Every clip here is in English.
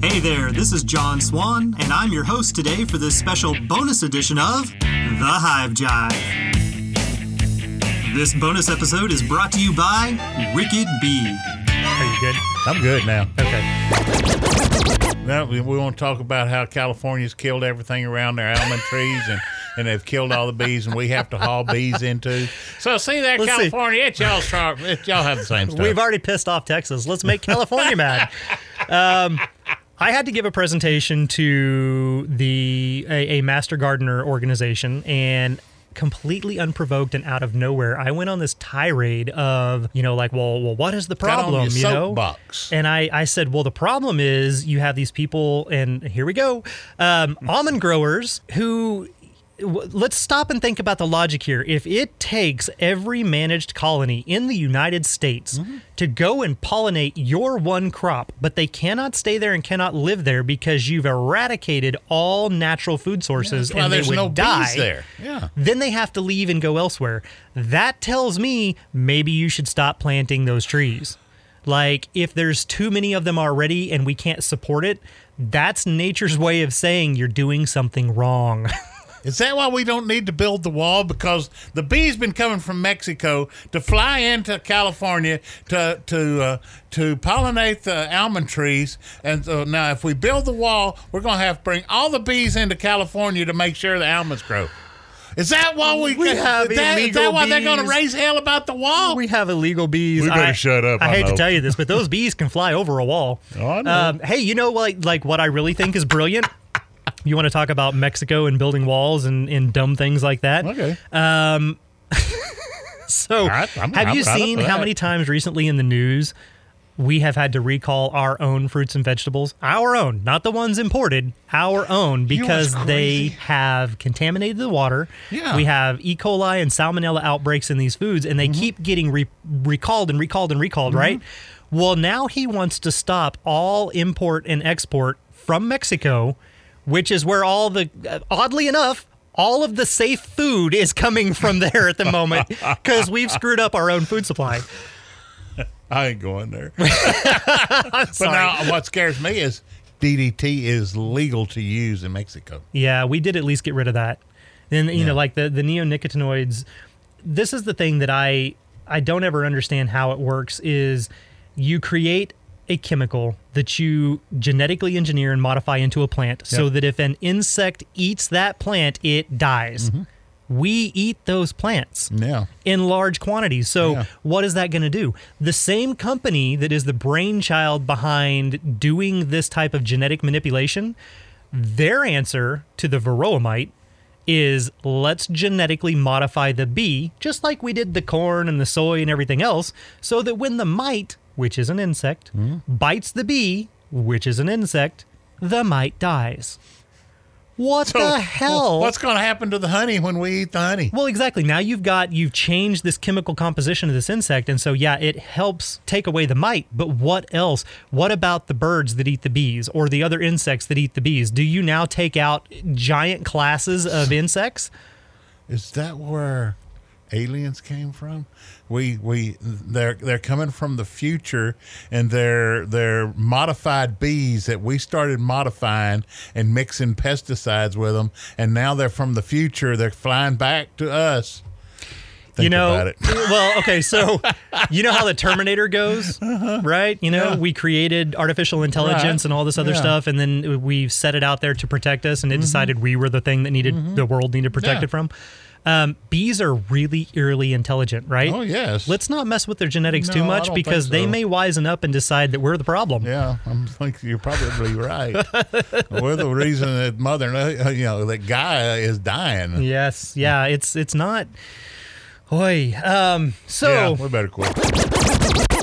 Hey there, this is John Swan, and I'm your host today for this special bonus edition of The Hive Jive. This bonus episode is brought to you by Wicked Bee. Are you good? I'm good now. Okay. Now we, we want to talk about how California's killed everything around their almond trees and, and they've killed all the bees and we have to haul bees into. So see that Let's see. California, it's y'all's truck. It's, y'all have the same stuff. We've already pissed off Texas. Let's make California mad. Um, I had to give a presentation to the a, a master gardener organization and completely unprovoked and out of nowhere I went on this tirade of you know like well well what is the problem you know and I, I said, well, the problem is you have these people, and here we go, um, almond growers who. Let's stop and think about the logic here. If it takes every managed colony in the United States Mm-hmm. to go and pollinate your one crop, but they cannot stay there and cannot live there because you've eradicated all natural food sources why and they would no die, there. Yeah. then they have to leave and go elsewhere. That tells me maybe you should stop planting those trees. Like, if there's too many of them already and we can't support it, that's nature's way of saying you're doing something wrong. Is that why we don't need to build the wall? Because the bees been coming from Mexico to fly into California to to uh, to pollinate the almond trees. And so now, if we build the wall, we're going to have to bring all the bees into California to make sure the almonds grow. Is that why we, We have is that, is that illegal why they're going to raise hell about the wall? we have illegal bees. We better I- shut up, I, I hate to tell you this, but those bees can fly over a wall. Oh, I know. Um, hey, you know what? Like what I really think is brilliant. You want to talk about Mexico and building walls and, and dumb things like that? okay. So, right, I'm- have I'm you seen how many times recently in the news we have had to recall our own fruits and vegetables? Our own, not the ones imported, our own, because they have contaminated the water. Yeah. We have E. coli and salmonella outbreaks in these foods, and they Mm-hmm. keep getting re- recalled and recalled and recalled, right? Well, now he wants to stop all import and export from Mexico, which is where all the, uh, oddly enough, all of the safe food is coming from there at the moment because we've screwed up our own food supply. I ain't going there. But now, what scares me is DDT is legal to use in Mexico. Yeah, we did at least get rid of that. And you Yeah. know, like the the neonicotinoids. This is the thing that I I don't ever understand how it works. Is you create a chemical that you genetically engineer and modify into a plant so that if an insect eats that plant, it dies. Mm-hmm. We eat those plants Yeah. in large quantities. So, Yeah. what is that going to do? The same company that is the brainchild behind doing this type of genetic manipulation, their answer to the varroa mite is let's genetically modify the bee, just like we did the corn and the soy and everything else, so that when the mite, which is an insect, hmm. bites the bee, which is an insect, the mite dies. What the hell? What's going to happen to the honey when we eat the honey? Well, exactly. Now you've got you've changed this chemical composition of this insect, and so yeah, it helps take away the mite. But what else? What about the birds that eat the bees or the other insects that eat the bees? Do you now take out giant classes of insects? Is that where aliens came from? We we they're they're coming from the future and they're they're modified bees that we started modifying and mixing pesticides with them and now they're from the future they're flying back to us. Think you know, about it. well, okay, so you know how the Terminator goes, right? You know, Uh-huh. Yeah. we created artificial intelligence Right. and all this other Yeah. Mm-hmm. stuff, and then we set it out there to protect us, and it decided we were the thing that needed the world needed protected Yeah. from. Um, bees are really eerily intelligent, right? Oh yes. Let's not mess with their genetics too No, I much because think they may wisen up and decide that we're the problem. Yeah, I'm think you're probably right. We're the reason that mother, uh, you know, that guy is dying. Yes, yeah, it's it's not. Oi, um, so Yeah, we better quit.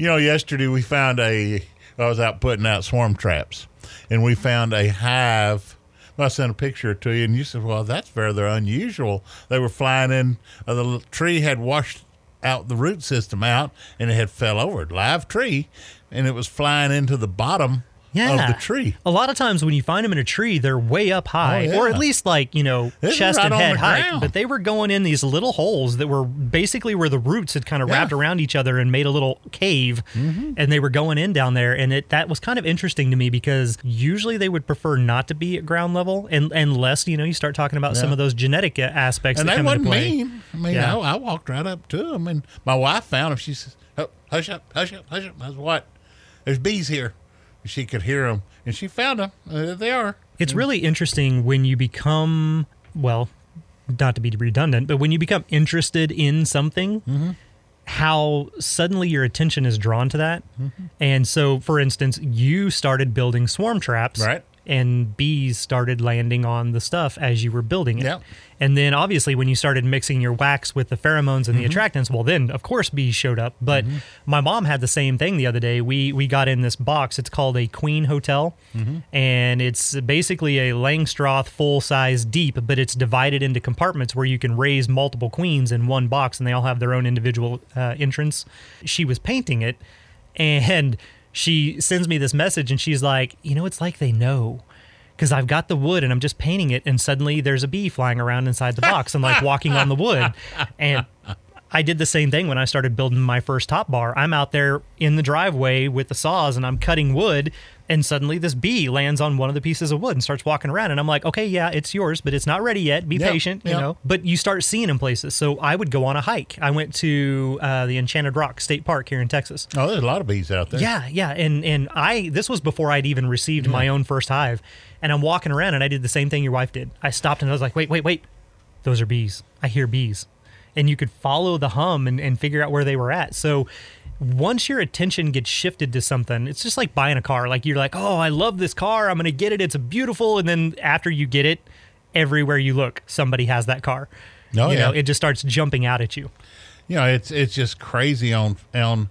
You know, yesterday we found a. I was out putting out swarm traps, and we found a hive. I sent a picture to you, and you said, "Well, that's rather unusual." They were flying in. Uh, the tree had washed out the root system out, and it had fell over. Live tree, and it was flying into the bottom yeah. of the tree. A lot of times when you find them in a tree, they're way up high, Oh, or at least like you know chest right and head height. But they were going in these little holes that were basically where the roots had kind of Yeah. wrapped around each other and made a little cave, Mm-hmm. and they were going in down there. And it that was kind of interesting to me because usually they would prefer not to be at ground level, and unless you know you start talking about some of those genetic uh, aspects and that they wasn't mean. I mean, Yeah. I, I walked right up to them, and my wife found them. She says, oh, "Hush up, hush up, hush up." I was what? There's bees here. She could hear them, and she found them. Uh, there they are. It's really interesting when you become, well, not to be redundant, but when you become interested in something, Mm-hmm. how suddenly your attention is drawn to that. And so, for instance, you started building swarm traps. Right. And bees started landing on the stuff as you were building it. Yep. And then obviously when you started mixing your wax with the pheromones and the Mm-hmm. attractants, well then of course bees showed up. But my mom had the same thing the other day. We we got in this box. It's called a Queen Hotel. Mm-hmm. And it's basically a Langstroth full size deep, but it's divided into compartments where you can raise multiple queens in one box and they all have their own individual uh, entrance. She was painting it and she sends me this message and she's like, you know, it's like they know. Because I've got the wood and I'm just painting it, and suddenly there's a bee flying around inside the box and like walking on the wood. And I did the same thing when I started building my first top bar. I'm out there in the driveway with the saws and I'm cutting wood, and suddenly this bee lands on one of the pieces of wood and starts walking around. And I'm like, okay, yeah, it's yours, but it's not ready yet. Be Yep, patient, you yep. know. But you start seeing them places. So I would go on a hike. I went to uh, the Enchanted Rock State Park here in Texas. Oh, there's a lot of bees out there. Yeah, yeah, and and I this was before I'd even received my own first hive, and I'm walking around and I did the same thing your wife did. I stopped and I was like, wait, wait, wait, those are bees. I hear bees, and you could follow the hum and, and figure out where they were at. So once your attention gets shifted to something, it's just like buying a car. Like you're like, oh, I love this car. I'm gonna get it. It's beautiful, and then after you get it, everywhere you look, somebody has that car. Oh, you know, yeah. it just starts jumping out at you. you know, it's it's just crazy on on.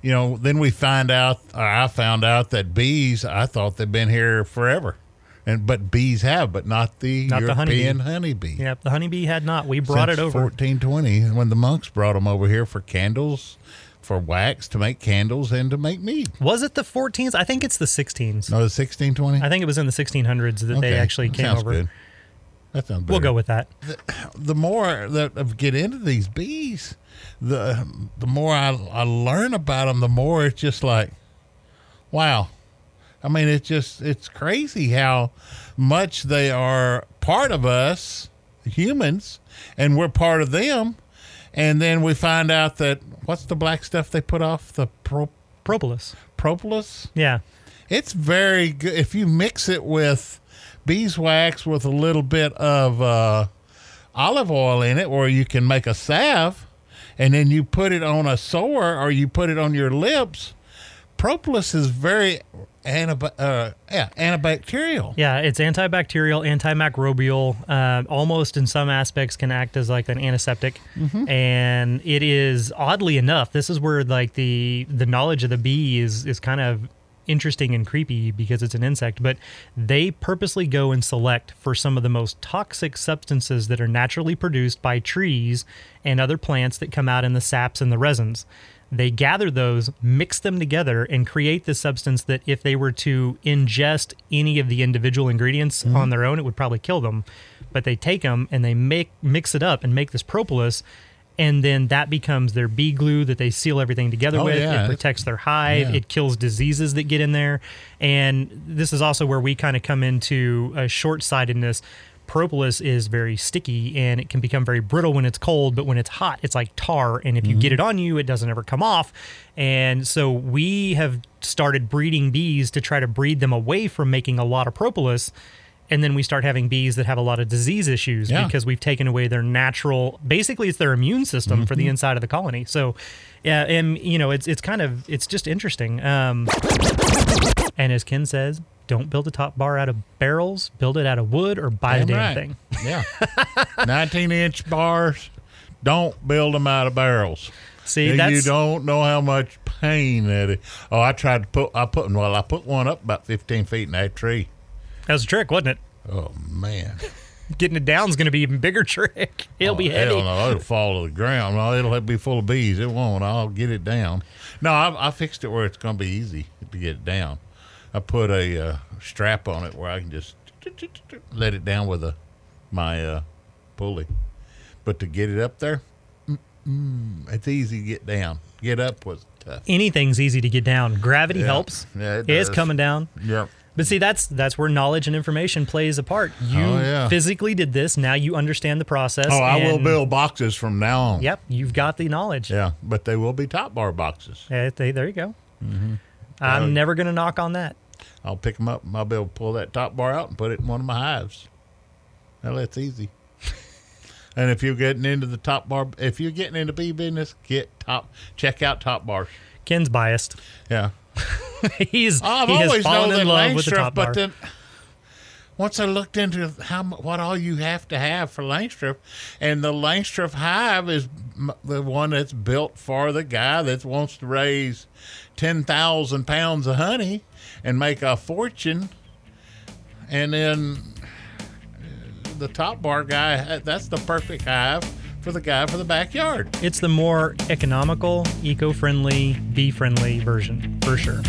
You know, then we find out, or I found out that bees. I thought they've been here forever, and but bees have, but not the Not the honeybee. European honeybee. Yep, the honeybee had not. We brought Since it over. 1420 when the monks brought them over here for candles, for wax to make candles and to make mead. Was it the 14s? I think it's the 16s. No, the 1620. I think it was in the 1600s that they actually came sounds over. Good. That sounds. We'll go with that. the more that I get into these bees, the the more I, I learn about them, the more it's just like, wow. I mean, it's just it's crazy how much they are part of us humans, and we're part of them. And then we find out that what's the black stuff they put off the pro, Propolis. propolis? Yeah. It's very good if you mix it with beeswax with a little bit of uh, olive oil in it, or you can make a salve, and then you put it on a sore or you put it on your lips. Propolis is very antibi- uh, yeah, antibacterial. Yeah, it's antibacterial, antimicrobial, uh, almost in some aspects can act as like an antiseptic. And it is oddly enough, this is where like the the knowledge of the bee is is kind of interesting and creepy because it's an insect, but they purposely go and select for some of the most toxic substances that are naturally produced by trees and other plants that come out in the saps and the resins. They gather those, mix them together, and create the substance that if they were to ingest any of the individual ingredients mm-hmm. on their own, it would probably kill them. But they take them and they make mix it up and make this propolis, and then that becomes their bee glue that they seal everything together Oh, with. yeah. It protects their hive. Yeah. It kills diseases that get in there. And this is also where we kind of come into a short sightedness. Propolis is very sticky and it can become very brittle when it's cold, but when it's hot, it's like tar. And if you get it on you, it doesn't ever come off. And so we have started breeding bees to try to breed them away from making a lot of propolis. And then we start having bees that have a lot of disease issues Yeah. because we've taken away their natural basically it's their immune system for the inside of the colony. So yeah, and you know, it's it's kind of it's just interesting. Um and as Ken says, don't build a top bar out of barrels, build it out of wood or buy the Damn damn right. thing. Yeah, nineteen inch bars. Don't build them out of barrels. See, you don't know how much pain that is. Oh, I tried to put. I put well. I put one up about fifteen feet in that tree. that was a trick, wasn't it? Oh man, Getting it down is going to be even bigger trick. It'll oh, be heavy. Hell no, it'll fall to the ground. No, it'll be full of bees. It won't. I'll get it down. No, I, I fixed it where it's going to be easy to get it down. I put a uh, strap on it where I can just let it down with a my uh, pulley. But to get it up there, it's easy to get down. Get up was tough. Anything's easy to get down. Gravity Yeah. helps. Yeah, it it's coming down. Yep. But see, that's that's where knowledge and information plays a part. You Oh, yeah. physically did this. Now you understand the process. Oh, I will build boxes from now on. Yep, you've got the knowledge. Yeah, but they will be top bar boxes. Yeah, they- there you go. Mm-hmm. I'm Uh, never going to knock on that. I'll pick them up and I'll be able to pull that top bar out and put it in one of my hives. Well, that's easy. and if you're getting into the top bar, if you're getting into bee business, get top, check out top bars. Ken's biased. Yeah. He's I've he always fallen known that in love with the top bar. but then once I looked into how what all you have to have for Langstroth, and the Langstroth hive is the one that's built for the guy that wants to raise ten thousand pounds of honey and make a fortune, and then the top bar guy that's the perfect hive for the guy for the backyard. it's the more economical, eco-friendly, bee-friendly version for sure.